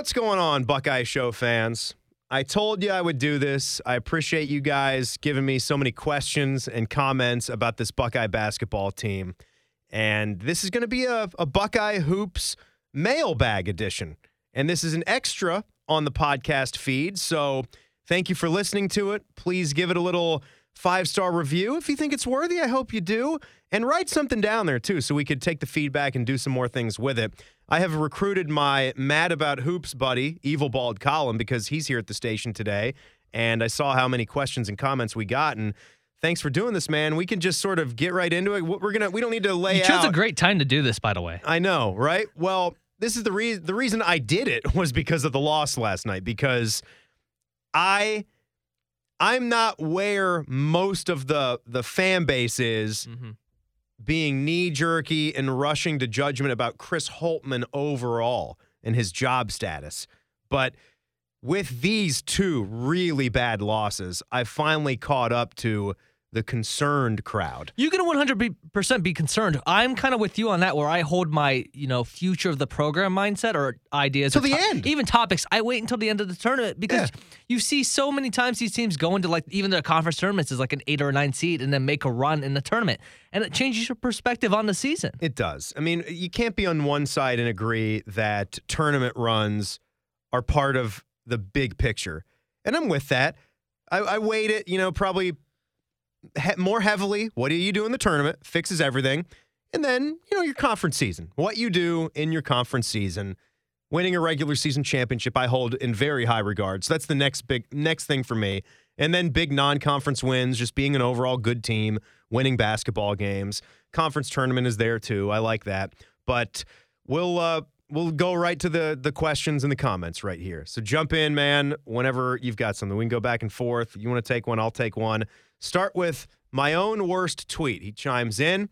What's going on, Buckeye Show fans? I told you I would do this. I appreciate you guys giving me so many questions and comments about this Buckeye basketball team. And this is going to be a, a Buckeye Hoops mailbag edition. And this is an extra on the podcast feed. So thank you for listening to it. Please give it a little five star review if you think it's worthy. I hope you do. And write something down there too so we could take the feedback and do some more things with it. I have recruited my Mad About Hoops buddy, Evil Bald Colin, because he's here at the station today. And I saw how many questions and comments we got. And thanks for doing this, man. We can just sort of get right into it. We're gonna we don't need to lay You chose out. a great time to do this, by the way. I know, right? Well, this is the reason the reason I did it was because of the loss last night because I I'm not where most of the the fan base is Mhm. being knee jerky and rushing to judgment about Chris Holtmann overall and his job status. But with these two really bad losses, I finally caught up to the concerned crowd. You can 100% be concerned. I'm kind of with you on that, where I hold my, you know, future of the program mindset or ideas. Till the to- end. Even topics. I wait until the end of the tournament because you see so many times these teams go into like even their conference tournaments is like an eight or a nine seed and then make a run in the tournament. And it changes your perspective on the season. It does. I mean, you can't be on one side and agree that tournament runs are part of the big picture. And I'm with that. I, I weighed it, you know, probably he- more heavily. What do you do in the tournament? Fixes everything. And then, you know, your conference season. What you do in your conference season. Winning a regular season championship, I hold in very high regard. So that's the next big next thing for me. And then big non-conference wins, just being an overall good team, winning basketball games. Conference tournament is there too. I like that. But we'll uh we'll go right to the the questions and the comments right here. So jump in, man, whenever you've got something. We can go back and forth. You want to take one, I'll take one. Start with my own worst tweet. He chimes in.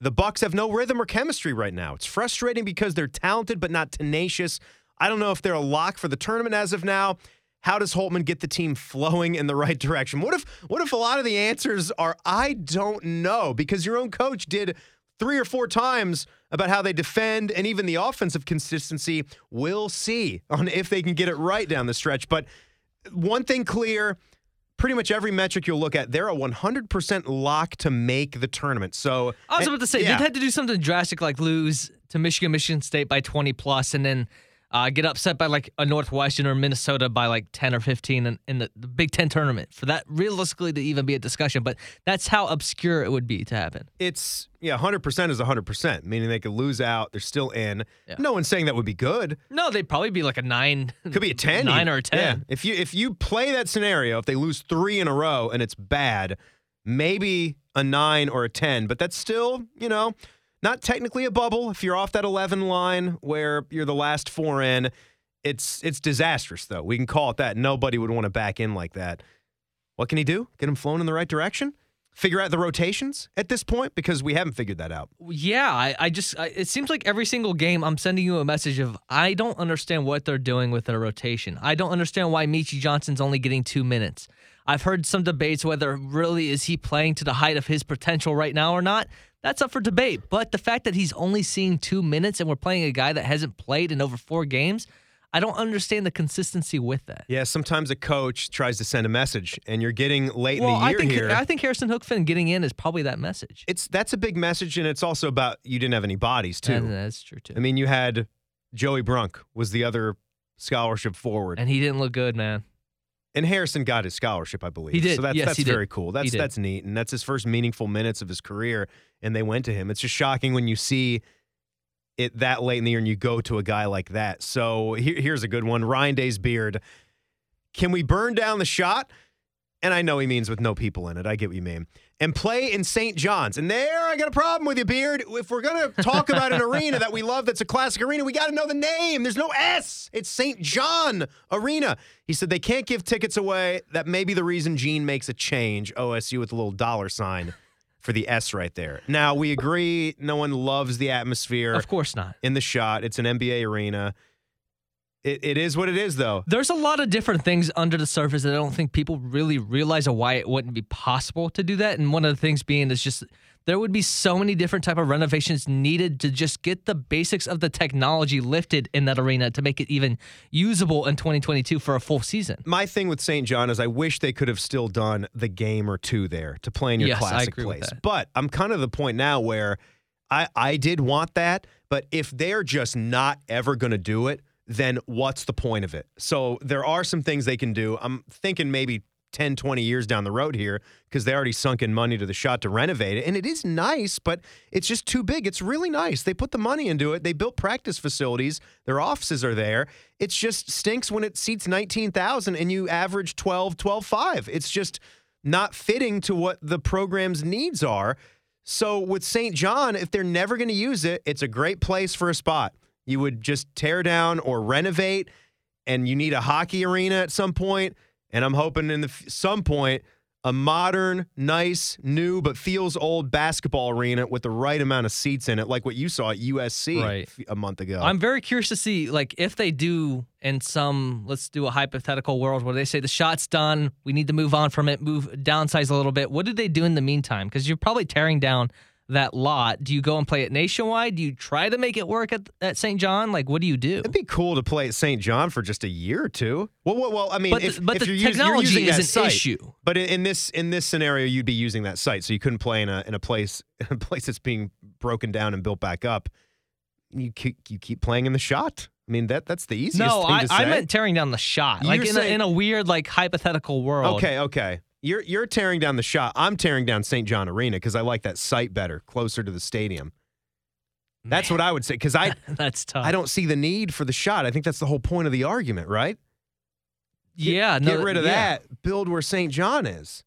The Bucks have no rhythm or chemistry right now. It's frustrating because they're talented but not tenacious. I don't know if they're a lock for the tournament as of now. How does Holtmann get the team flowing in the right direction? What if what if a lot of the answers are I don't know because your own coach did three or four times about how they defend and even the offensive consistency. We'll see on if they can get it right down the stretch. But one thing clear, pretty much every metric you'll look at, they're a 100% lock to make the tournament. So I was about to say eh, yeah. they'd had to do something drastic like lose to Michigan, Michigan State by 20 plus, and then uh, get upset by like a Northwestern or Minnesota by like 10 or 15 in, in the, the Big Ten tournament for that realistically to even be a discussion. But that's how obscure it would be to happen. it's yeah, 100% is 100%, meaning they could lose out. They're still in. Yeah. No one's saying that would be good. No, they'd probably be like a nine. Could be a 10. Nine or a 10. Yeah. If you if you play that scenario, if they lose 3 in a row and it's bad, maybe a 9 or a 10, but that's still, you know, not technically a bubble if you're off that 11 line where you're the last 4 in. It's it's disastrous though. We can call it that. Nobody would want to back in like that. What can he do? Get him flown in the right direction? Figure out the rotations at this point because we haven't figured that out. Yeah, I, I just I, it seems like every single game I'm sending you a message of I don't understand what they're doing with their rotation. I don't understand why Meechie Johnson's only getting two minutes. I've heard some debates whether really is he playing to the height of his potential right now or not. That's up for debate. But the fact that he's only seeing two minutes and we're playing a guy that hasn't played in over four games, I don't understand the consistency with that. Yeah, sometimes a coach tries to send a message and you're getting late well, in the I year think here. I think Harrison Hookfin getting in is probably that message. it's that's a big message and it's also about you didn't have any bodies too. And that's true too. I mean, you had Joey Brunk was the other scholarship forward. and he didn't look good, man. And Harrison got his scholarship, I believe. He did. So that's Yes, that's he did. very cool. That's that's neat. And that's his first meaningful minutes of his career. And they went to him. It's just shocking when you see it that late in the year and you go to a guy like that. So here, here's a good one. Ryan Day's beard. Can we burn down the Schott? And I know he means with no people in it. I get what you mean. And play in St. John's. And there, I got a problem with you, Beard. If we're going to talk about an arena that we love that's a classic arena, we got to know the name. There's no S. It's St. John Arena. He said they can't give tickets away. That may be the reason Gene makes a change. OSU with a little dollar sign for the S right there. Now, we agree no one loves the atmosphere Of course not. in the Schott. It's an NBA arena. It, it is what it is, though. There's a lot of different things under the surface that I don't think people really realize of why it wouldn't be possible to do that. And one of the things being is just there would be so many different type of renovations needed to just get the basics of the technology lifted in that arena to make it even usable in 2022 for a full season. My thing with St. John is I wish they could have still done the game or two there to play in your Yes, I classic place. that. But I'm kind of the point now where I, I did want that, but if they're just not ever going to do it, then what's the point of it? So there are some things they can do. I'm thinking maybe 10, 20 years down the road here because they already sunk in money to the Schott to renovate it. And it is nice, but it's just too big. It's really nice. They put the money into it. They built practice facilities. Their offices are there. It just stinks when it seats 19,000 and you average 12, 12, 5. It's just not fitting to what the program's needs are. So with St. John, if they're never going to use it, it's a great place for a spot. You would just tear down or renovate, and you need a hockey arena at some point. And I'm hoping in the f- some point a modern, nice, new but feels old basketball arena with the right amount of seats in it, like what you saw at USC Right. a month ago. I'm very curious to see, like, if they do in some, let's do a hypothetical world where they say the Schott's done, we need to move on from it, move downsize a little bit. What did they do in the meantime? Because you're probably tearing down that lot. Do you go and play it nationwide? Do you try to make it work at, at St. John? Like, what do you do? It'd be cool to play at St. John for just a year or two. Well, well, well I mean, But if, the- but if the you're, us- you're technology using is an site, issue. But in, in this in this scenario, you'd be using that site, so you couldn't play in a in a place in a place that's being broken down and built back up. You keep, you keep playing in the Schott. I mean, that that's the easiest No, thing I, to say. I meant tearing down the Schott, like You're in, saying- a, in a weird, like hypothetical world. Okay, okay. You're you're tearing down the Schott. I'm tearing down St. John Arena because I like that site better, closer to the stadium. That's what I would say because I that's tough. I don't see the need for the Schott. I think that's the whole point of the argument, right? Get- yeah, no, get rid of yeah. that. Build where St. John is,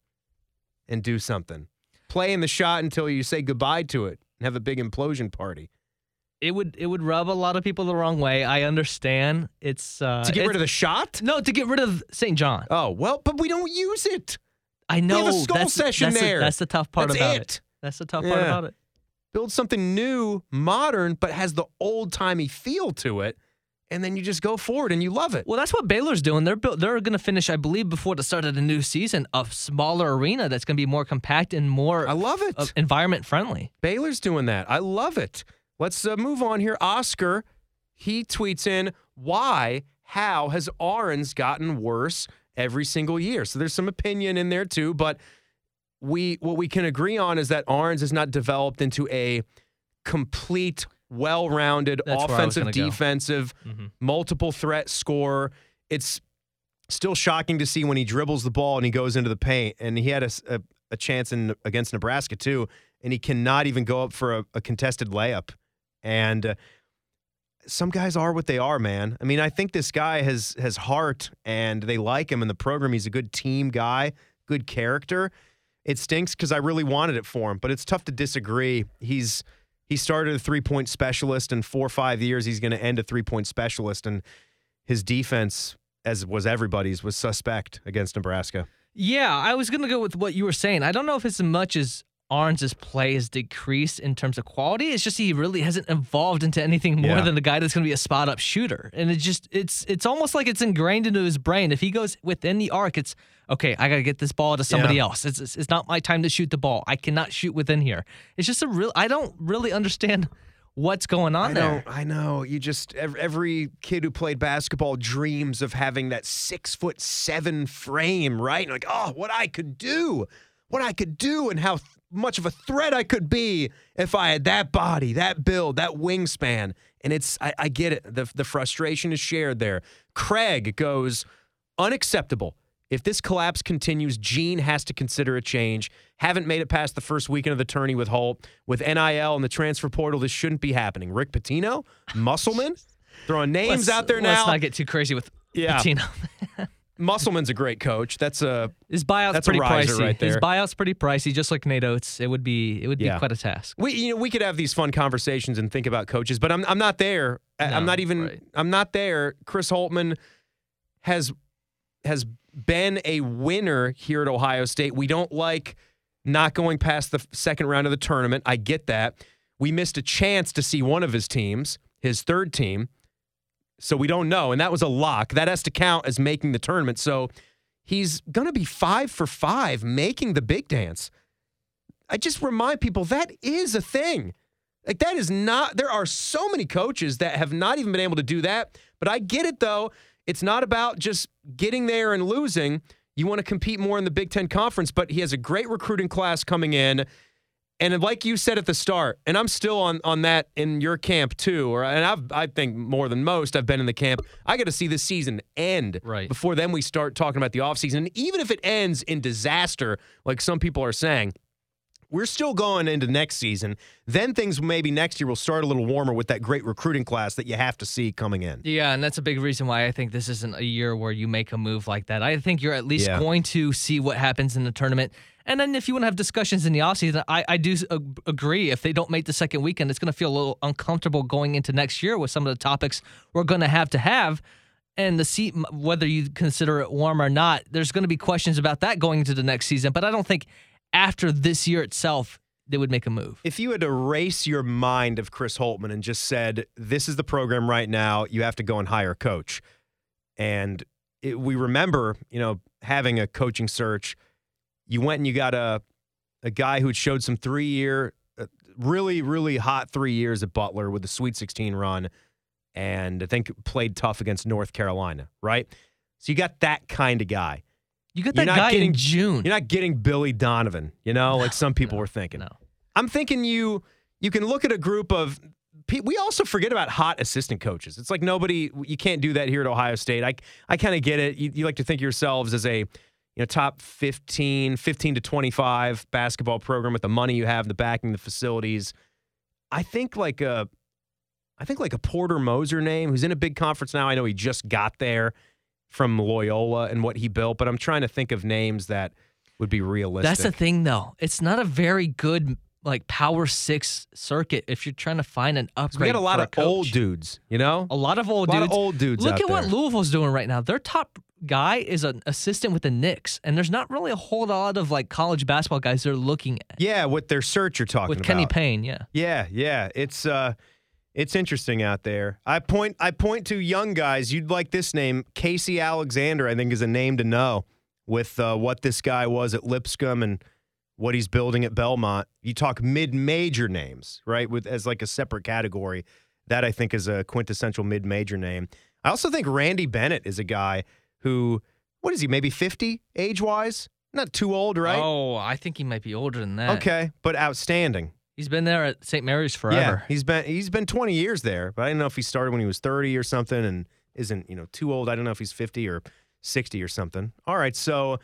and do something. Play in the Schott until you say goodbye to it and have a big implosion party. It would it would rub a lot of people the wrong way. I understand. It's uh, to get it's- rid of the Schott? no to get rid of St. John. Oh well, but we don't use it. I know have a skull that's, session that's the- there. that's the tough part That's about it. it. That's the tough part about it. Build something new, modern, but has the old timey feel to it, and then you just go forward and you love it. Well, that's what Baylor's doing. They're they're going to finish, I believe, before the start of the new season, a smaller arena that's going to be more compact and more I love it. uh, environment friendly. Baylor's doing that. I love it. Let's uh, move on here. Oscar, he tweets in, why, how has Ahrens gotten worse every single year? So there's some opinion in there too, but we what we can agree on is that Ahrens is not developed into a complete, well-rounded That's where I was offensive, defensive, Mhm. multiple threat scorer. It's still shocking to see when he dribbles the ball and he goes into the paint. And he had a a chance in against Nebraska too, and he cannot even go up for a, a contested layup. And uh, some guys are what they are, man. I mean, I think this guy has has heart, and they like him in the program. He's a good team guy, good character. It stinks because I really wanted it for him, but it's tough to disagree. He's he started a three point specialist in four or five years. He's going to end a three point specialist, and his defense, as was everybody's, was suspect against Nebraska. Yeah, I was going to go with what you were saying. I don't know if it's as much as Ahrens' play has decreased in terms of quality. It's just he really hasn't evolved into anything more Yeah. than a guy that's going to be a spot up shooter. And it just it's it's almost like it's ingrained into his brain. If he goes within the arc, it's okay. I got to get this ball to somebody Yeah. else. It's, it's it's not my time to shoot the ball. I cannot shoot within here. It's just a real. I don't really understand what's going on I there. I know. You just every kid who played basketball dreams of having that six foot seven frame, right? And like, oh, what I could do, what I could do, and how much of a threat I could be if I had that body, that build, that wingspan. And it's, I, I get it. The the frustration is shared there. Craig goes unacceptable. If this collapse continues, Gene has to consider a change. Haven't made it past the first weekend of the tourney with Holt. With NIL and the transfer portal, this shouldn't be happening. Rick Pitino, Musselman, throwing names Let's- out there now. Let's not get too crazy with Yeah. Pitino. Musselman's a great coach. That's a His buyout's That's a pretty riser pricey. right His buyout's pretty pricey, just like Nate Oats. It would be it would Yeah. be quite a task. we you know we could have these fun conversations and think about coaches, but I'm I'm not there. I- I'm not even right. I'm not there. Chris Holtmann has has been a winner here at Ohio State. We don't like not going past the second round of the tournament. I get that. We missed a chance to see one of his teams, his third team. So we don't know. And that was a lock. That has to count as making the tournament. So he's going to be five for five making the big dance. I just remind people that is a thing. Like that is not there are so many coaches that have not even been able to do that. But I get it though. It's not about just getting there and losing. You want to compete more in the Big Ten Conference, but he has a great recruiting class coming in. And like you said at the start, and I'm still on on that in your camp too, or and I've I think more than most I've been in the camp. I got to see this season end Right. before then we start talking about the offseason. And even if it ends in disaster, like some people are saying, we're still going into next season. Then things maybe next year will start a little warmer with that great recruiting class that you have to see coming in. Yeah, and that's a big reason why I think this isn't a year where you make a move like that. I think you're at least Yeah. going to see what happens in the tournament. And then if you want to have discussions in the offseason, I, I do ag- agree. If they don't make the second weekend, it's going to feel a little uncomfortable going into next year with some of the topics we're going to have to have. And the seat, whether you consider it warm or not, there's going to be questions about that going into the next season. But I don't think after this year itself, they would make a move. If you had to erase your mind of Chris Holtmann and just said, "This is the program right now. You have to go and hire a coach," and it, we remember, you know, having a coaching search. You went and you got a a guy who showed some three year, uh, really really hot three years at Butler with the Sweet 16 run, and I think played tough against North Carolina. Right, so you got that kind of guy. You got You're that not guy getting- in June. You're not getting Billy Donovan, you know, like some people no, were thinking. no. I'm thinking you you can look at a group of we also forget about hot assistant coaches. It's like nobody you can't do that here at Ohio State. I I kind of get it. You, you like to think of yourselves as a you know top 15, 15 to 25 basketball program with the money you have, the backing, the facilities. I think like a I think like a Porter Moser name who's in a big conference now. I know he just got there from Loyola and what he built, but I'm trying to think of names that would be realistic. That's the thing, though. It's not a very good like Power Six circuit if you're trying to find an upgrade. we got a lot of coach. old dudes, you know? A lot of old a lot dudes. of old dudes Look at what. Louisville's doing right now. Their top guy is an assistant with the Knicks, and there's not really a whole lot of like college basketball guys they're looking at. Yeah, with their search you're talking with about. Kenny Payne, yeah. Yeah, yeah. It's uh it's interesting out there. I point I point to young guys. You'd like this name. Casey Alexander, I think, is a name to know with uh, what this guy was at Lipscomb and what he's building at Belmont. You talk mid-major names, right? With as like a separate category. That I think is a quintessential mid-major name. I also think Randy Bennett is a guy who what is he, maybe 50 age-wise? Not too old, right? Oh, I think he might be older than that. Okay, but outstanding. He's been there at St. Mary's forever. Yeah, he's been he's been 20 years there, but I don't know if he started when he was 30 or something and isn't, you know, too old. I don't know if he's 50 or 60 or something. All right, so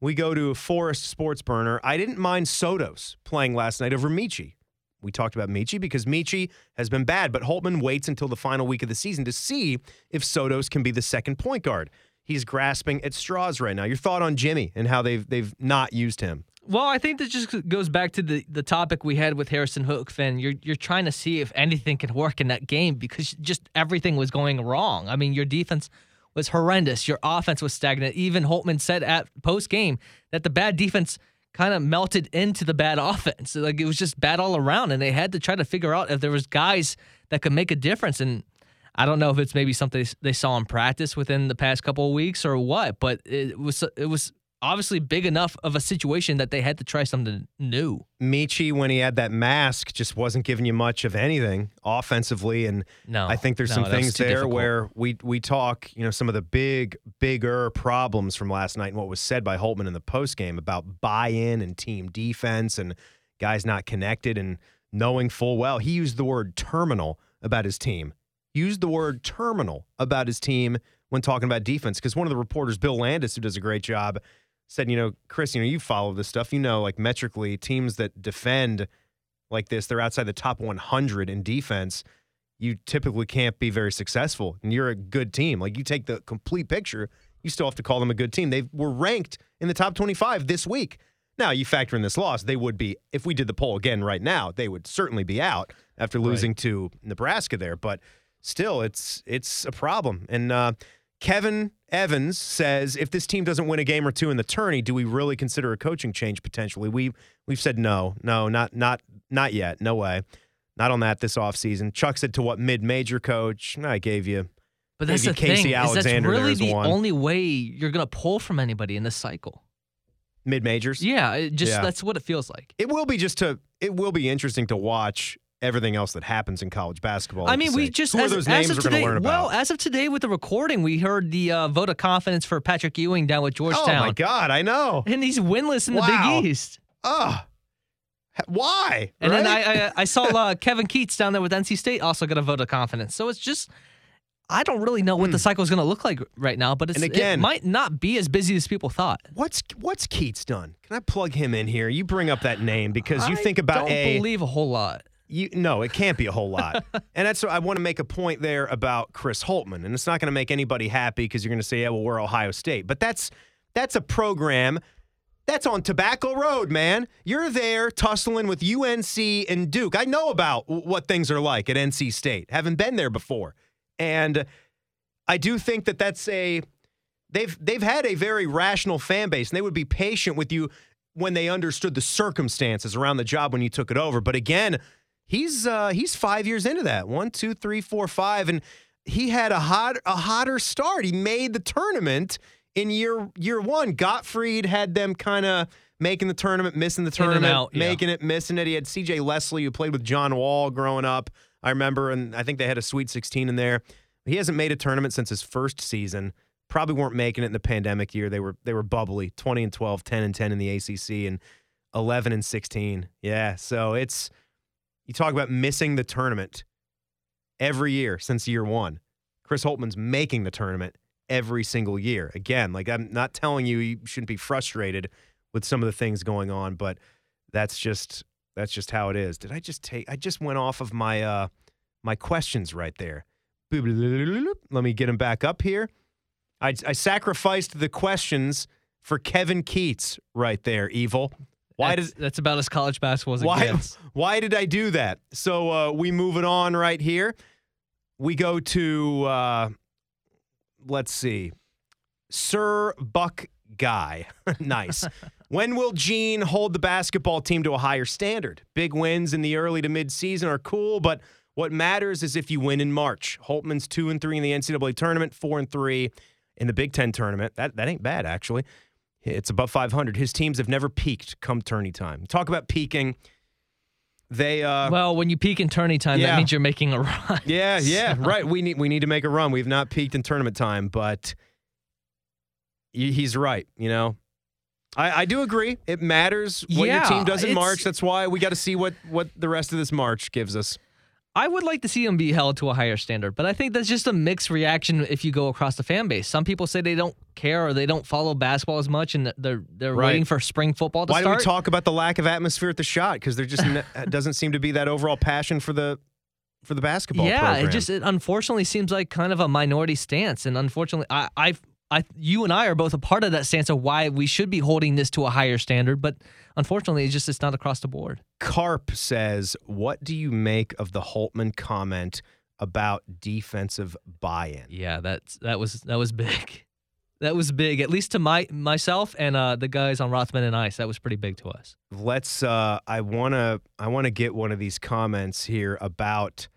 we go to Forest Sports Burner. I didn't mind Sotos playing last night over Meechie. We talked about Meechie because Meechie has been bad, but Holtmann waits until the final week of the season to see if Sotos can be the second point guard. He's grasping at straws right now. Your thought on Jimmy and how they've they've not used him? Well, I think that just goes back to the, the topic we had with Harrison Hookfin. You're you're trying to see if anything can work in that game because just everything was going wrong. I mean, your defense was horrendous. Your offense was stagnant. Even Holtmann said at post game that the bad defense kind of melted into the bad offense. Like it was just bad all around, and they had to try to figure out if there was guys that could make a difference. And I don't know if it's maybe something they saw in practice within the past couple of weeks or what, but it was it was obviously big enough of a situation that they had to try something new. Meechie, when he had that mask, just wasn't giving you much of anything offensively. And No, I think there's no, some things there difficult. where we we talk, you know, some of the big, bigger problems from last night and what was said by Holtmann in the post game about buy-in and team defense and guys not connected and knowing full well. He used the word terminal about his team. Used the word terminal about his team when talking about defense because one of the reporters, Bill Landis, who does a great job, said, you know, Chris, you know, you follow this stuff. You know, like metrically, teams that defend like this, they're outside the top 100 in defense. You typically can't be very successful, and you're a good team. Like you take the complete picture, you still have to call them a good team. They were ranked in the top 25 this week. Now you factor in this loss, they would be. If we did the poll again right now, they would certainly be out after losing to Nebraska there. But still, it's it's a problem. And uh, Kevin Evans says, if this team doesn't win a game or two in the tourney, do we really consider a coaching change potentially? We we've said no, no, not not not yet, no way, not on that this offseason. Chuck said to what mid-major coach? I gave you. But that's the Casey thing. is that's Alexander really the one. only way you're gonna pull from anybody in this cycle. mid majors. Yeah, it just Yeah. that's what it feels like. It will be just to it will be interesting to watch everything else that happens in college basketball. I mean, we just who are as, those as names of we're going today. to learn about. Well, as of today with the recording, we heard the uh, vote of confidence for Patrick Ewing down with Georgetown. oh my God, I know. and he's winless in the Big East. Oh, why? And then I, I I saw uh, Kevin Keatts down there with NC State also got a vote of confidence. So it's just I don't really know what the cycle is going to look like right now, but it's, Hmm. Again- it might not be as busy as people thought. what's what's Keatts done? Can I plug him in here? You bring up that name because you I think about don't a believe a whole lot. You no, it can't be a whole lot. and that's I want to make a point there about Chris Holtmann, and it's not going to make anybody happy because you're going to say, "Yeah, well, we're Ohio State," but that's that's a program that's on Tobacco Road, man. You're there tussling with UNC and Duke. I know about what things are like at NC State. Haven't been there before, and I do think that that's a they've they've had a very rational fan base, and they would be patient with you when they understood the circumstances around the job when you took it over. But again, he's uh, he's five years into that. One, two, three, four, five, and he had a hot a hotter start. He made the tournament in year year one. Gottfried had them kind of making the tournament, missing the tournament, out, yeah. making it, missing it. He had C.J. Leslie who played with John Wall growing up. I remember, and I think they had a Sweet 16 in there. He hasn't made a tournament since his first season. Probably weren't making it in the pandemic year. They were they were bubbly, 20 and 12, 10 and 10 in the ACC, and 11 and 16. Yeah, so it's you talk about missing the tournament every year since year one. Chris Holtmann's making the tournament every single year. Again, like I'm not telling you you shouldn't be frustrated with some of the things going on, but that's just that's just how it is. Did I just take I just went off of my uh my questions right there. Let me get them back up here. I, I sacrificed the questions for Kevin Keatts right there, evil. Why that's, did that's about as college basketball as it why, gets. why did I do that? So uh, we it on right here. We go to uh, let's see, Sir Buck Guy. nice. when will Gene hold the basketball team to a higher standard? Big wins in the early to mid season are cool, but what matters is if you win in March. Holtmann's two and three in the NCAA tournament, four and three in the Big Ten tournament. That that ain't bad actually. It's above 500. His teams have never peaked come tourney time. Talk about peaking. They uh well, when you peak in tourney time, yeah. that means you're making a run. yeah, yeah, So- right. We need we need to make a run. We've not peaked in tournament time, but he's right. You know, I, I do agree. It matters what your team does in March. That's why we got to see what what the rest of this March gives us. I would like to see him be held to a higher standard, but I think that's just a mixed reaction if you go across the fan base. Some people say they don't care or they don't follow basketball as much, and they're they're Right. waiting for spring football to Why do start. we talk about the lack of atmosphere at the Schott? Because there just n- doesn't seem to be that overall passion for the for the basketball. yeah, program. it just it unfortunately seems like kind of a minority stance, and unfortunately, I, I, I, you and I are both a part of that stance of why we should be holding this to a higher standard, but unfortunately, it's just it's not across the board. Carp says, "What do you make of the Holtmann comment about defensive buy-in?" Yeah, that's that was that was big. That was big, at least to my myself and uh, the guys on Rothman and Ice. That was pretty big to us. let's uh i want to i want to get one of these comments here about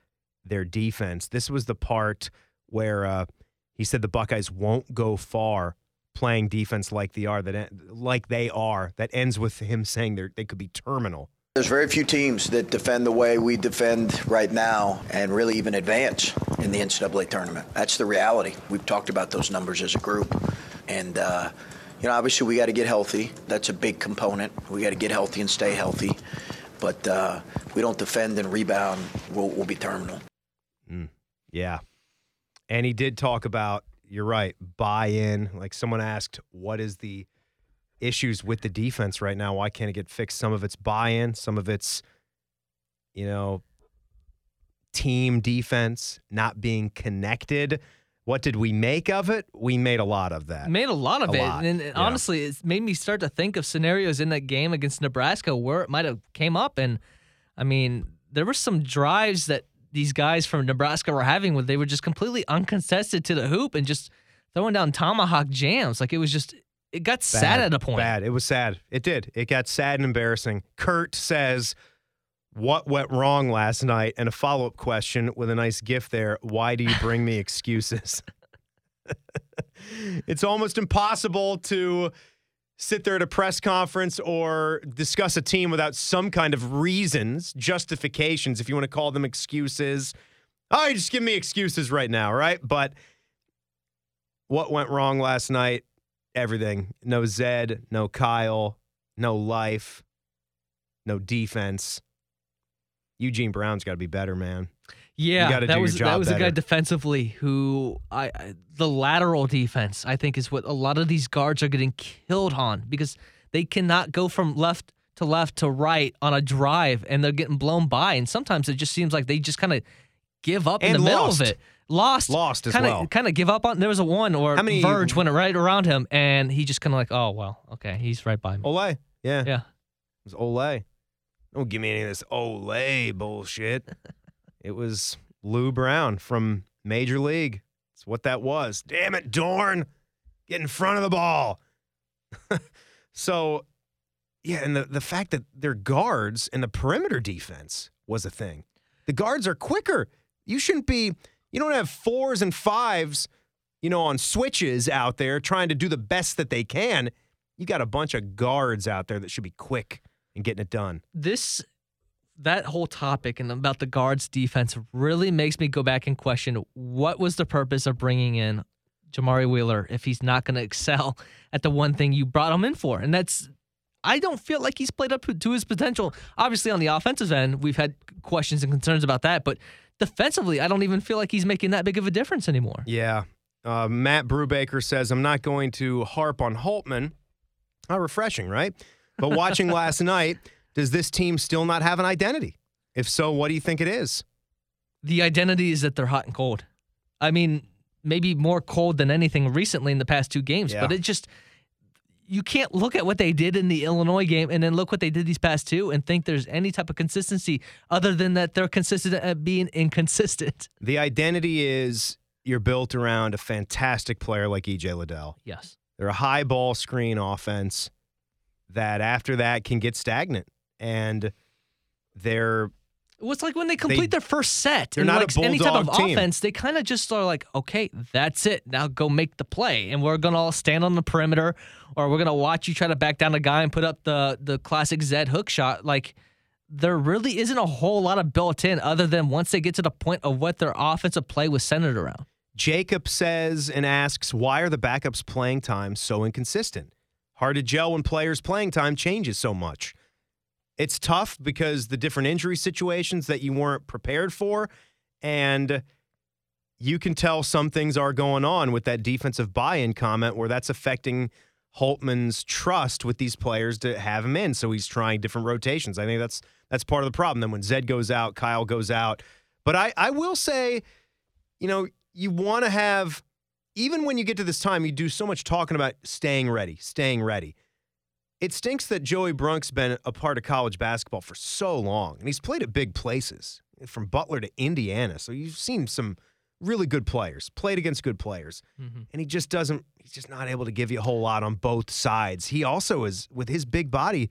their defense this was the part where uh he said the buckeyes won't go far playing defense like they are that like they are that ends with him saying they they could be terminal There's very few teams that defend the way we defend right now and really even advance in the NCAA tournament. That's the reality. We've talked about those numbers as a group. And, uh, you know, obviously we got to get healthy. That's a big component. We got to get healthy and stay healthy. But uh, if we don't defend and rebound, we'll, we'll be terminal. yeah and he did talk about you're right buy-in like someone asked what is the issues with the defense right now? Why can't it get fixed? Some of it's buy-in some of it's you know team defense not being connected. What did we make of it? We made a lot of that. Made a lot of A it, lot, and, yeah. honestly, it's made me start to think of scenarios in that game against Nebraska where it might have came up. And I mean, there were some drives that these guys from Nebraska were having where they were just completely uncontested to the hoop and just throwing down tomahawk jams. Like it was just, it got sad at a point. Bad. It was sad. It did. It got sad and embarrassing. Kurt says, What went wrong last night? And a follow up question with a nice gift there. Why do you bring me excuses? it's almost impossible to sit there at a press conference or discuss a team without some kind of reasons, justifications, if you want to call them excuses. Oh, you just give me excuses right now, right? But what went wrong last night? Everything. No Zed, no Kyle, no life, no defense. Eugene Brown's got to be better, man. Yeah, that was that was a guy defensively who I, I the lateral defense I think is what a lot of these guards are getting killed on because they cannot go from left to left to right on a drive and they're getting blown by and sometimes it just seems like they just kind of give up in And the middle of it. Lost, Lost as kinda, well. Kind of give up on. There was a one or How many- Verge went right around him, and he just kind of like, oh well, okay, he's right by me. Ole. Yeah. Yeah, It was Ole. Don't give me any of this Olay bullshit. It was Lou Brown from Major League. It's what that was. Damn it, Dorn. Get in front of the ball. so, yeah, and the, the fact that their guards and the perimeter defense was a thing. The guards are quicker. You shouldn't be, you don't have fours and fives, you know, on switches out there trying to do the best that they can. You got a bunch of guards out there that should be quick and getting it done. this that whole topic and about the guards defense really makes me go back and question what was the purpose of bringing in Jamari Wheeler if he's not going to excel at the one thing you brought him in for and that's I don't feel like he's played up to his potential. Obviously on the offensive end, we've had questions and concerns about that, but defensively, I don't even feel like he's making that big of a difference anymore. Yeah. Uh, Matt Brubaker says, I'm not going to harp on Holtmann. How refreshing, right? But watching last night, does this team still not have an identity? If so, what do you think it is? the identity is that they're hot and cold. I mean, maybe more cold than anything recently in the past two games, Yeah. but it just you can't look at what they did in the Illinois game and then look what they did these past two and think there's any type of consistency other than that they're consistent at being inconsistent. The identity is you're built around a fantastic player like EJ Liddell. Yes. They're a high ball screen offense that after that can get stagnant. And they're Well, it's like when they complete their first set they're and not a like any type of team. offense, they kind of just are like, okay, that's it. Now go make the play, and we're gonna all stand on the perimeter, or we're gonna watch you try to back down a guy and put up the the classic Zed hook shot. Like there really isn't a whole lot of built in, other than once they get to the point of what their offensive play was centered around. Jacob says and asks, why are the backups playing time so inconsistent? Hard to gel when players' playing time changes so much. It's tough because the different injury situations that you weren't prepared for, and you can tell some things are going on with that defensive buy-in comment where that's affecting Holtmann's trust with these players to have him in. So he's trying different rotations. I think that's that's part of the problem. Then when Zed goes out, Kyle goes out. But I, I will say, you know, you want to have, even when you get to this time, you do so much talking about staying ready, staying ready. It stinks that Joey Brunk's been a part of college basketball for so long, and he's played at big places, from Butler to Indiana. So you've seen some really good players, played against good players, mm-hmm. and he just doesn't. He's just not able to give you a whole lot on both sides. He also is with his big body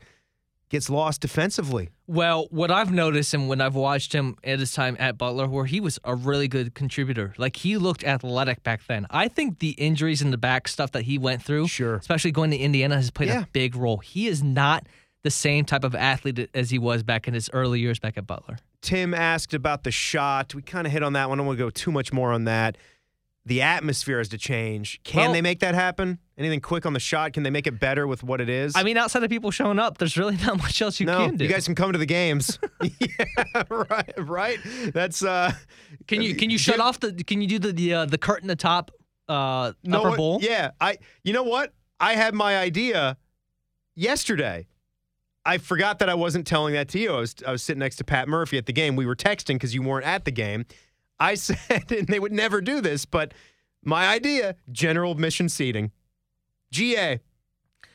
gets lost defensively. Well, what I've noticed and when I've watched him at his time at Butler, where he was a really good contributor, like he looked athletic back then. I think the injuries in the back stuff that he went through, Sure. especially going to Indiana, has played Yeah. a big role. He is not the same type of athlete as he was back in his early years back at Butler. Tim asked about the Schott. We kind of hit on that one. I don't want to go too much more on that. The atmosphere has to change. Can Well- they make that happen? Anything quick on the Schott? Can they make it better with what it is? I mean, outside of people showing up, there's really not much else you no, can do. you guys can come to the games. yeah, right, right. That's uh can you can you shut off the? Can you do the the, uh, the curtain atop uh, no upper bowl? Yeah, I. You know what? I had my idea yesterday. I forgot that I wasn't telling that to you. I was I was sitting next to Pat Murphy at the game. We were texting because you weren't at the game. I said, and they would never do this, but my idea: general admission seating, GA.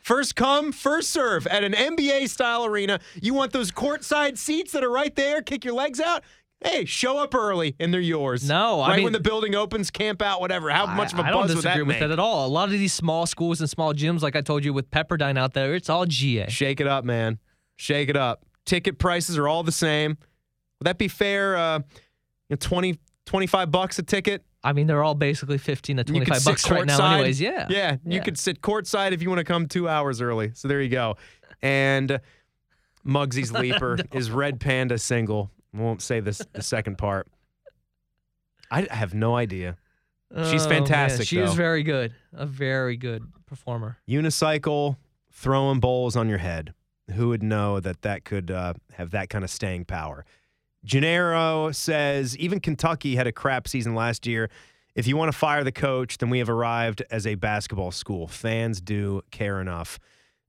First come, first serve at an NBA style arena. You want those courtside seats that are right there? Kick your legs out. Hey, show up early and they're yours. No, I right mean- when the building opens, camp out, whatever. How much of a I, I buzz don't that disagree with make? that at all. A lot of these small schools and small gyms, like I told you with Pepperdine out there, it's all GA. Shake it up, man. Shake it up. Ticket prices are all the same. Would that be fair? Uh, you know, 20, 25 bucks a ticket I mean, they're all basically 15 to 25 bucks right now, anyways. Yeah. Yeah, you could sit courtside if you want to come two hours early. So there you go. And Muggsy's Leaper is Red Panda single. I won't say this the second part. I have no idea. She's Oh, man, fantastic, She is very good. A very good performer. Unicycle throwing bowls on your head. Who would know that that could uh, have that kind of staying power? Gennaro says even Kentucky had a crap season last year. If you want to fire the coach, then we have arrived as a basketball school. Fans do care enough.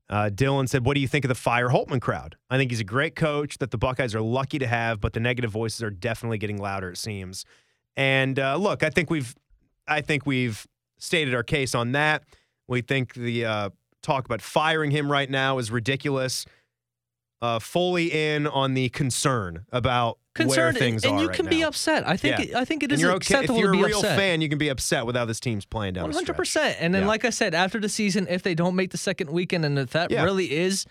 Uh, Dylan said, What do you think of the Fire Holtmann crowd? I think he's a great coach that the Buckeyes are lucky to have, but the negative voices are definitely getting louder, it seems. And uh, look, I think we've I think we've stated our case on that. We think the uh, talk about firing him right now is ridiculous. Uh, fully in on the concern about where things and are And you right can be now. upset. I think. Yeah. It, I think it And is okay if you're to a real upset. fan. You can be upset with how this team's playing down One the 100%. And then, Yeah. like I said, after the season, if they don't make the second weekend, and if that Yeah. really is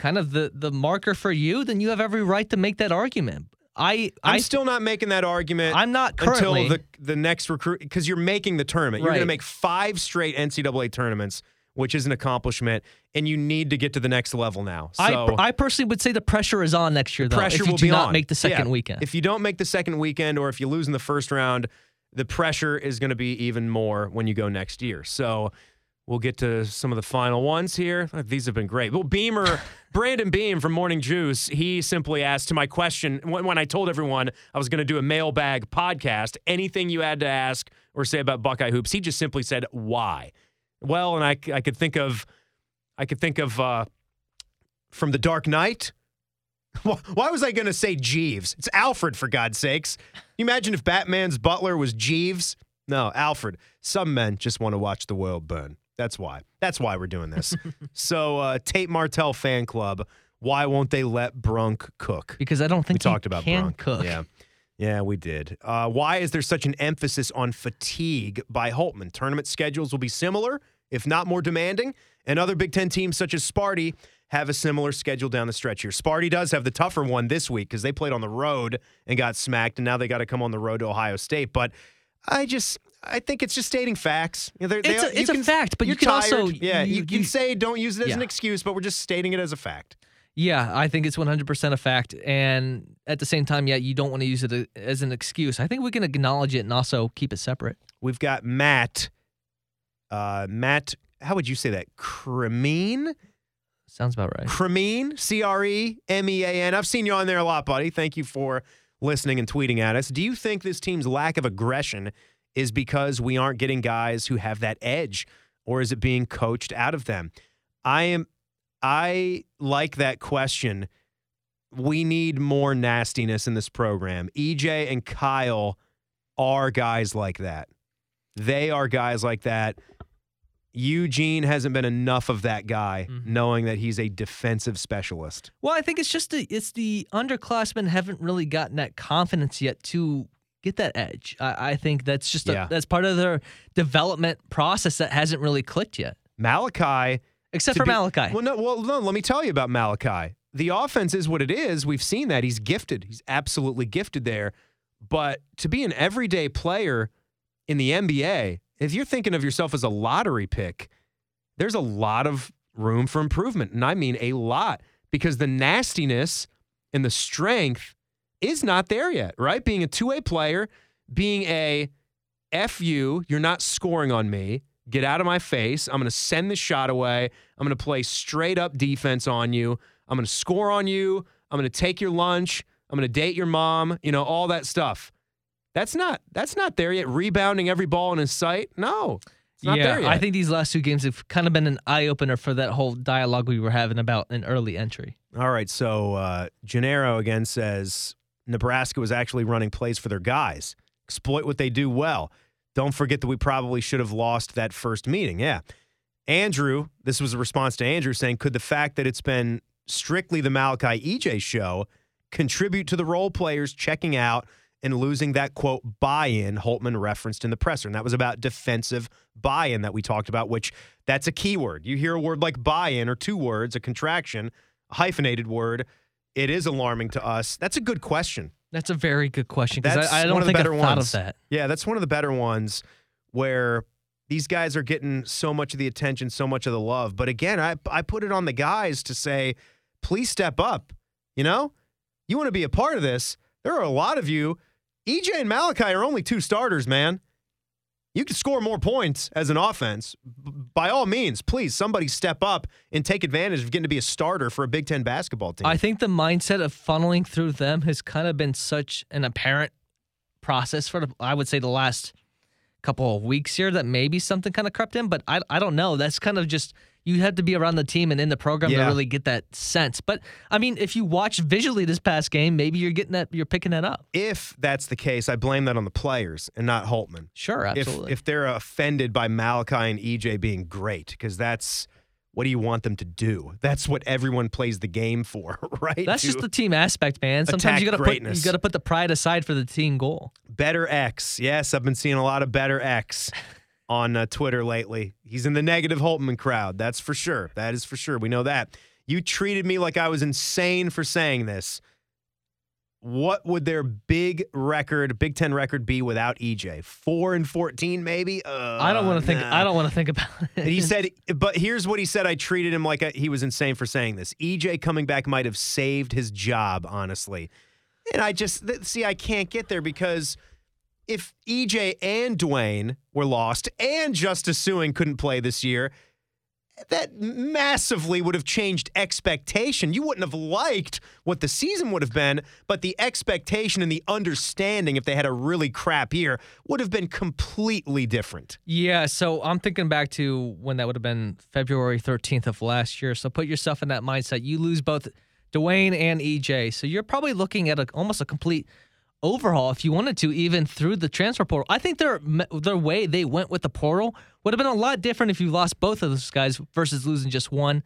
kind of the the marker for you, then you have every right to make that argument. I I'm I still not making that argument. I'm not currently. until the the next recruit because you're making the tournament. You're going to make five straight NCAA tournaments, which is an accomplishment, and you need to get to the next level now. So I, I personally would say the pressure is on next year, though. pressure if you will do be not on. make the second Yeah. weekend, If you don't make the second weekend, or if you lose in the first round, the pressure is going to be even more when you go next year. So. We'll get to some of the final ones here. Uh, These have been great. Well, Beamer, Brandon Beam from Morning Juice, he simply asked to my question when, when I told everyone I was going to do a mailbag podcast, anything you had to ask or say about Buckeye hoops, he just simply said, why? Well, and I, I could think of, I could think of uh, from The Dark Knight. Why was I going to say Jeeves? It's Alfred, for God's sakes. You imagine if Batman's butler was Jeeves? No, Alfred. Some men just want to watch the world burn. That's why. That's why we're doing this. so, uh, Tate Martell fan club. Why won't they let Brunk cook? because I don't We think he talked about can Brunk. cook. Yeah. Yeah, we did. Uh, why is there such an emphasis on fatigue by Holtman? Tournament schedules will be similar, if not more demanding, and other Big Ten teams such as Sparty have a similar schedule down the stretch here. Sparty does have the tougher one this week because they played on the road and got smacked, and now they got to come on the road to Ohio State. But I just, I think it's just stating facts. You know, they're- they It's a- you it's a fact, but you can also- yeah, you, you- can say don't use it as an excuse, but we're just stating it as a fact. Yeah, I think it's 100% a fact. And at the same time, yeah, you don't want to use it as an excuse. I think we can acknowledge it and also keep it separate. We've got Matt. Uh, Matt, how would you say that? Cremine? Sounds about right. Cremine? C R E M E A N. I've seen you on there a lot, buddy. Thank you for listening and tweeting at us. Do you think this team's lack of aggression is because we aren't getting guys who have that edge, or is it being coached out of them? I am. I like that question. We need more nastiness in this program. EJ and Kyle are guys like that. They are guys like that. Eugene hasn't been enough of that guy, Mhm. knowing that he's a defensive specialist. Well, I think it's just the it's the underclassmen haven't really gotten that confidence yet to get that edge. I, I think that's just a, Yeah. that's part of their development process that hasn't really clicked yet, Malaki, except for be- Malaki. Well, no, well, no. Let me tell you about Malaki. The offense is what it is. We've seen that he's gifted. He's absolutely gifted there. But to be an everyday player in the NBA, if you're thinking of yourself as a lottery pick, there's a lot of room for improvement, and I mean a lot, because the nastiness and the strength is not there yet. Right? Being a two-way player, being a F you, you're not scoring on me. Get out of my face. I'm going to send the shot away. I'm going to play straight up defense on you. I'm going to score on you. I'm going to take your lunch. I'm going to date your mom, you know, all that stuff. That's not that's not there yet. Rebounding every ball in his sight. No. Not yeah, there yet. I think these last two games have kind of been an eye opener for that whole dialogue we were having about an early entry. All right, so uh, Gennaro again says Nebraska was actually running plays for their guys. Exploit what they do well. Don't forget that we probably should have lost that first meeting. Yeah. Andrew, this was a response to Andrew saying, could the fact that it's been strictly the Malaki EJ show contribute to the role players checking out and losing that quote buy in Holtmann referenced in the presser? And that was about defensive buy in that we talked about, which that's a key word. You hear a word like buy in or two words, a contraction, a hyphenated word. It is alarming to us. That's a good question. That's a very good question because That's I, I don't one of the think I better thought ones. of that. Yeah, that's one of the better ones where these guys are getting so much of the attention, so much of the love. But again, I I put it on the guys to say, please step up. You know, you want to be a part of this. There are a lot of you. EJ and Malaki are only two starters, man. You can score more points as an offense. By all means, please, somebody step up and take advantage of getting to be a starter for a Big Ten basketball team. I think the mindset of funneling through them has kind of been such an apparent process for I would say the last couple of weeks here that maybe something kind of crept in, but I I don't know. That's kind of just you have to be around the team and in the program to really get that sense. But I mean, if you watch visually this past game, maybe you're getting that you're picking that up. if that's the case, I blame that on the players and not Holtmann. Sure, if absolutely. if they're offended by Malaki and EJ being great, because that's what do you want them to do? That's what everyone plays the game for, right? That's To just the team aspect, man. Sometimes you gotta greatness. put you gotta put the pride aside for the team goal. better X. Yes, I've been seeing a lot of better X on uh, Twitter lately. He's in the negative Holtmann crowd. That's for sure. That is for sure. We know that. You treated me like I was insane for saying this. What would their big record, Big Ten record, be without EJ? Four and fourteen, maybe. Uh, I don't want to think. nah. I don't want to think about it. He said, but here's what he said. I treated him like I, he was insane for saying this. EJ coming back might have saved his job, honestly. And I just, see, I can't get there because if EJ and Duane were lost and Justice Sueing couldn't play this year, that massively would have changed expectation. You wouldn't have liked what the season would have been, but the expectation and the understanding, if they had a really crap year, would have been completely different. Yeah, so I'm thinking back to when that would have been February 13th of last year. So put yourself in that mindset. You lose both Duane and EJ. So you're probably looking at a, almost a complete overhaul if you wanted to, even through the transfer portal. I think their their way they went with the portal would have been a lot different if you lost both of those guys versus losing just one.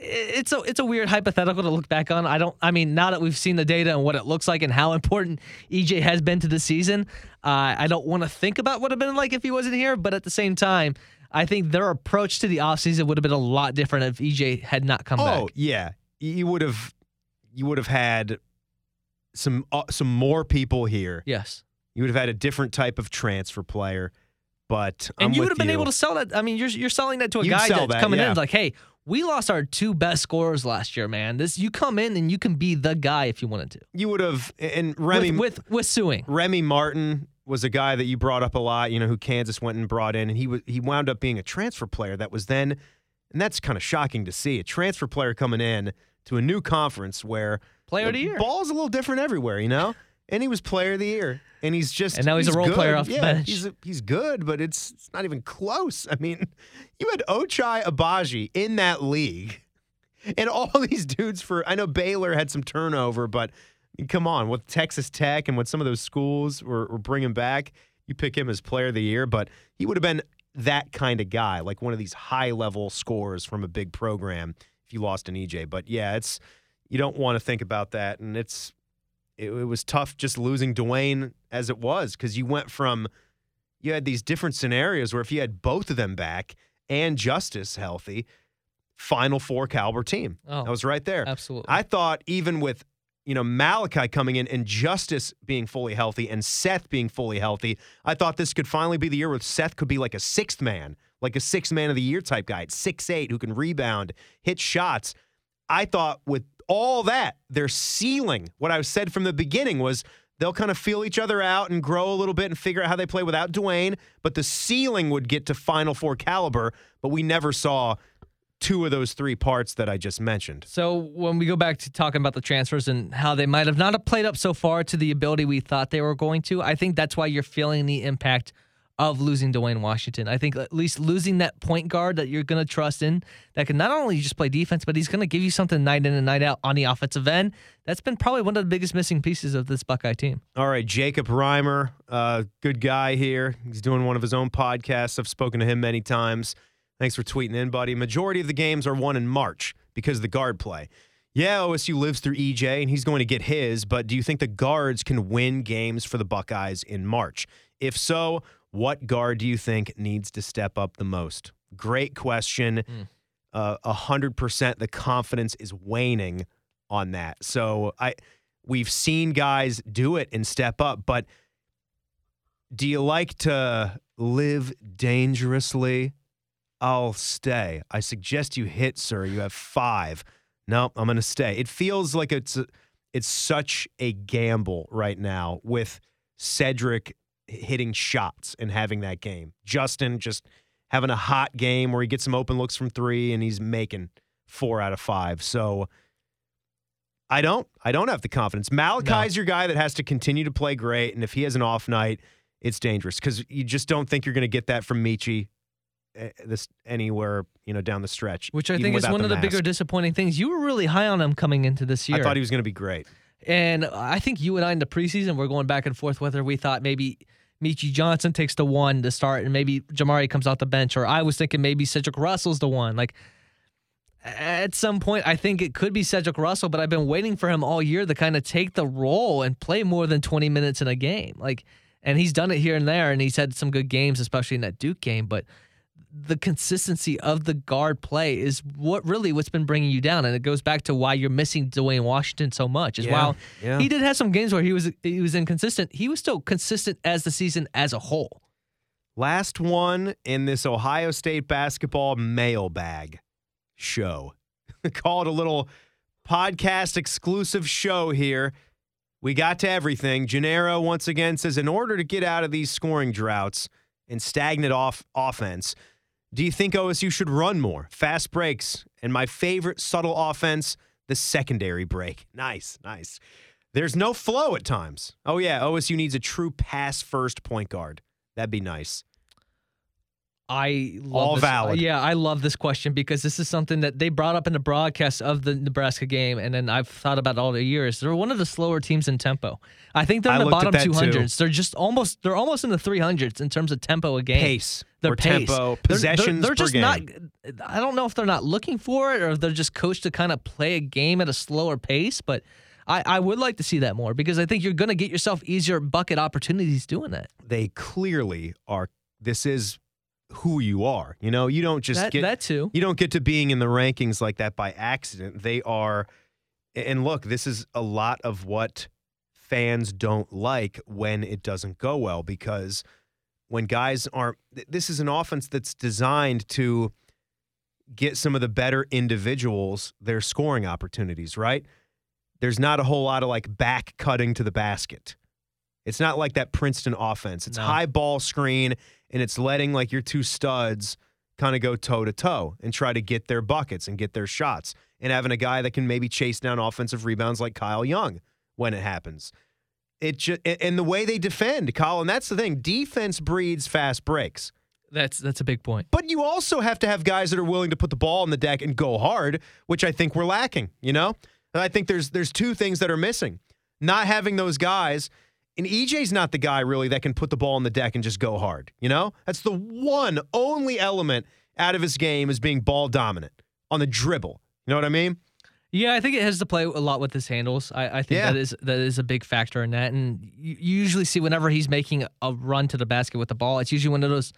It's a it's a weird hypothetical to look back on. I don't. I mean, now that we've seen the data and what it looks like and how important EJ has been to the season, uh, I don't want to think about what it would have been like if he wasn't here. But at the same time, I think their approach to the offseason would have been a lot different if EJ had not come back. Oh yeah, you would have you would have had some uh, some more people here. Yes, You would have had a different type of transfer player. But I'm and you would have been you. able to sell that. I mean, you're you're selling that to a You'd guy that's that, coming yeah. in like, hey, we lost our two best scorers last year, man. This you come in and you can be the guy if you wanted to. You would have and Remy with, with with Sueing. Remy Martin was a guy that you brought up a lot. You know who Kansas went and brought in, and he was he wound up being a transfer player that was then, and that's kind of shocking to see a transfer player coming in to a new conference where Player of the year. ball's a little different everywhere, you know. And he was player of the year, and he's just And now he's a role good. player off the yeah, bench. He's he's good, but it's it's not even close. I mean, you had Ochai Agbaji in that league, and all these dudes for I know Baylor had some turnover, but come on, with Texas Tech and what some of those schools were, were bringing back, you pick him as player of the year, but he would have been that kind of guy, like one of these high level scorers from a big program. If you lost an EJ, but yeah, it's you don't want to think about that, and it's it, it was tough just losing Duane as it was because you went from you had these different scenarios where if you had both of them back and Justice healthy, Final Four caliber team. Oh, that was right there. Absolutely. I thought even with you know Malaki coming in and Justice being fully healthy and Seth being fully healthy, I thought this could finally be the year where Seth could be like a sixth man, like a sixth man of the year type guy, six eight who can rebound, hit shots. I thought with all that, their ceiling, what I said from the beginning was they'll kind of feel each other out and grow a little bit and figure out how they play without Duane, but the ceiling would get to Final Four caliber, but we never saw two of those three parts that I just mentioned. So when we go back to talking about the transfers and how they might have not played up so far to the ability we thought they were going to, I think that's why you're feeling the impact of losing Duane Washington. I think at least losing that point guard that you're going to trust in that can not only just play defense, but he's going to give you something night in and night out on the offensive end. That's been probably one of the biggest missing pieces of this Buckeye team. All right, Jacob Reimer, uh, good guy here. He's doing one of his own podcasts. I've spoken to him many times. Thanks for tweeting in, buddy. Majority of the games are won in March because of the guard play. Yeah, OSU lives through EJ and he's going to get his, but do you think the guards can win games for the Buckeyes in March? If so, what guard do you think needs to step up the most? Great question. Uh, A hundred percent, the confidence is waning on that. So I, We've seen guys do it and step up, but do you like to live dangerously? I'll stay. I suggest you hit, sir. You have five. No, I'm going to stay. It feels like it's it's such a gamble right now with Cedric hitting shots and having that game. Justin just having a hot game where he gets some open looks from three and he's making four out of five. So I don't. I don't have the confidence. Malaki's no. your guy that has to continue to play great, and if he has an off night, it's dangerous because you just don't think you're going to get that from Meechie eh, this anywhere you know down the stretch. Which I think is one the of the mask. bigger disappointing things. You were really high on him coming into this year. I thought he was going to be great. And I think you and I in the preseason we're going back and forth whether we thought maybe Meechie Johnson takes the one to start and maybe Jamari comes off the bench, or I was thinking maybe Cedric Russell's the one. Like at some point, I think it could be Cedric Russell, but I've been waiting for him all year to kind of take the role and play more than 20 minutes in a game. Like, and he's done it here and there, and he's had some good games, especially in that Duke game. But the consistency of the guard play is what really what's been bringing you down, and it goes back to why you're missing Duane Washington so much. Is yeah, while yeah. he did have some games where he was he was inconsistent, he was still consistent as the season as a whole. Last one in this Ohio State basketball mailbag show. Call it a little podcast exclusive show here. We got to everything. Gennaro once again says in order to get out of these scoring droughts and stagnant off offense, do you think OSU should run more? Fast breaks. And my favorite subtle offense, the secondary break. Nice, nice. There's no flow at times. Oh, yeah, OSU needs a true pass first point guard. That'd be nice. I love all this, uh, valid. Yeah, I love this question because this is something that they brought up in the broadcast of the Nebraska game, and then I've thought about all the years. They're one of the slower teams in tempo. I think they're in I the bottom two hundreds. They're just almost they're almost in the three hundreds in terms of tempo a game. Pace. Their pace. tempo, possessions they're, they're, they're just game. not. I don't know if they're not looking for it or if they're just coached to kind of play a game at a slower pace, but. I, I would like to see that more because I think you're going to get yourself easier bucket opportunities doing that. They clearly are. This is who you are. You know, you don't just that, get that too. You don't get to being in the rankings like that by accident. They are and look, this is a lot of what fans don't like when it doesn't go well because when guys aren't this is an offense that's designed to get some of the better individuals their scoring opportunities, right? There's not a whole lot of like back cutting to the basket. It's not like that Princeton offense. It's no. high ball screen and it's letting like your two studs kind of go toe to toe and try to get their buckets and get their shots and having a guy that can maybe chase down offensive rebounds like Kyle Young when it happens. It just and the way they defend, Colin, that's the thing. Defense breeds fast breaks. That's that's a big point. But you also have to have guys that are willing to put the ball on the deck and go hard, which I think we're lacking, you know? And I think there's there's two things that are missing. Not having those guys and EJ's not the guy really that can put the ball on the deck and just go hard. You know, that's the one only element out of his game is being ball dominant on the dribble. You know what I mean? Yeah, I think it has to play a lot with his handles. I, I think yeah. that is that is a big factor in that. And you, usually see whenever he's making a run to the basket with the ball, it's usually one of those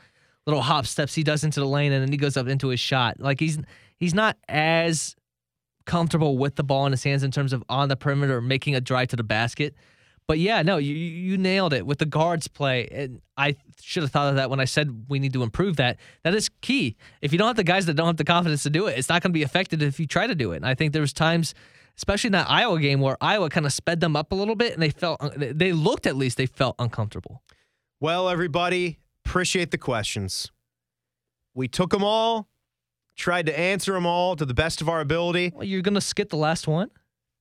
little hop steps he does into the lane and then he goes up into his shot. Like he's he's not as comfortable with the ball in his hands in terms of on the perimeter making a drive to the basket. But yeah, no, you you nailed it with the guards play. And I should have thought of that when I said we need to improve that. That is key. If you don't have the guys that don't have the confidence to do it, it's not going to be effective if you try to do it. And I think there was times, especially in that Iowa game, where Iowa kind of sped them up a little bit, and they felt uh, they looked at least they felt uncomfortable. Well, everybody, appreciate the questions. We took them all, tried to answer them all to the best of our ability. Well, you're going to skip the last one.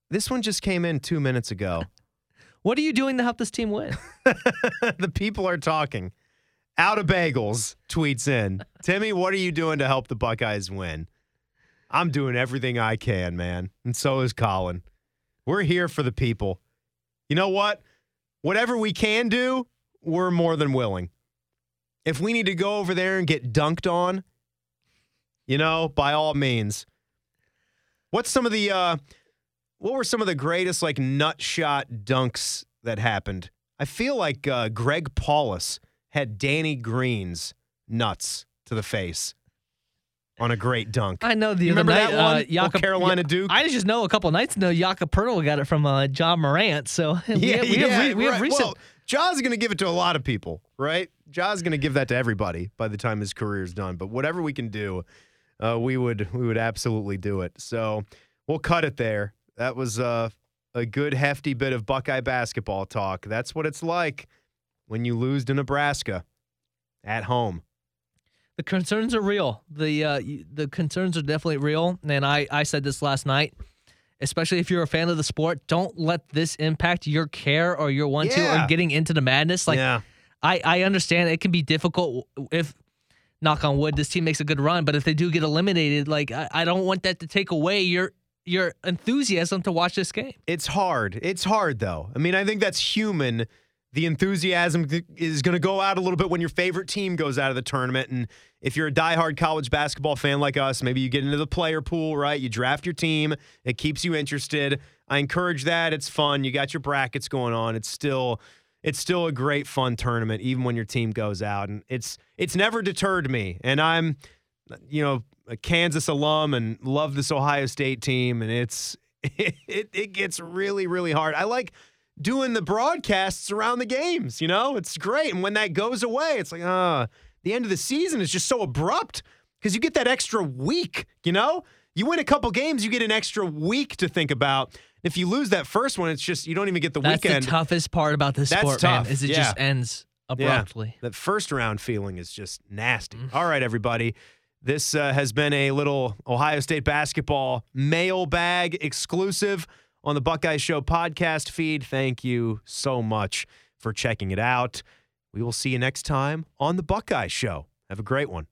This one just came in two minutes ago. What are you doing to help this team win? the people are talking. Out of bagels tweets in. Timmy, what are you doing to help the Buckeyes win? I'm doing everything I can, man. And so is Colin. We're here for the people. You know what? Whatever we can do, we're more than willing. If we need to go over there and get dunked on, you know, by all means. What's some of the uh what were some of the greatest like nut shot dunks that happened? I feel like uh, Greg Paulus had Danny Green's nuts to the face. on a great dunk. I know the You remember night, that one? Uh, Old Jakob, Carolina Duke? I just know a couple nights ago, Jakob Poeltl got it from uh, Ja Morant. So we have, we have, re- we have recent. Well, Ja's going to give it to a lot of people, right? Ja's going to give that to everybody by the time his career's done. But whatever we can do, uh, we would we would absolutely do it. So we'll cut it there. That was uh, a good hefty bit of Buckeye basketball talk. That's what it's like when you lose to Nebraska at home. the concerns are real. The uh, the concerns are definitely real. And I, I said this last night, especially if you're a fan of the sport, don't let this impact your care or your want to Yeah. or getting into the madness. Like yeah, I, I understand it can be difficult if knock on wood, this team makes a good run, but if they do get eliminated, like I, I don't want that to take away your your enthusiasm to watch this game. it's hard. It's hard though. I mean, I think that's human. The enthusiasm is going to go out a little bit when your favorite team goes out of the tournament. And if you're a diehard college basketball fan like us, maybe you get into the player pool, right? You draft your team, it keeps you interested. I encourage that. It's fun. You got your brackets going on. It's still it's still a great fun tournament even when your team goes out and it's it's never deterred me. And I'm you know, a Kansas alum and love this Ohio State team and it's it it gets really really hard. I like doing the broadcasts around the games, you know? It's great. And when that goes away, it's like, ah, the end of the season is just so abrupt because you get that extra week, you know? You win a couple games, you get an extra week to think about. If you lose that first one, it's just you don't even get the That's weekend. the toughest part about this That's sport, tough, man, is it yeah. just ends abruptly. That first round feeling is just nasty. Mm. All right, everybody. This uh, has been a little Ohio State basketball mailbag exclusive on the Buckeye Show podcast feed. Thank you so much for checking it out. We will see you next time on the Buckeye Show. Have a great one.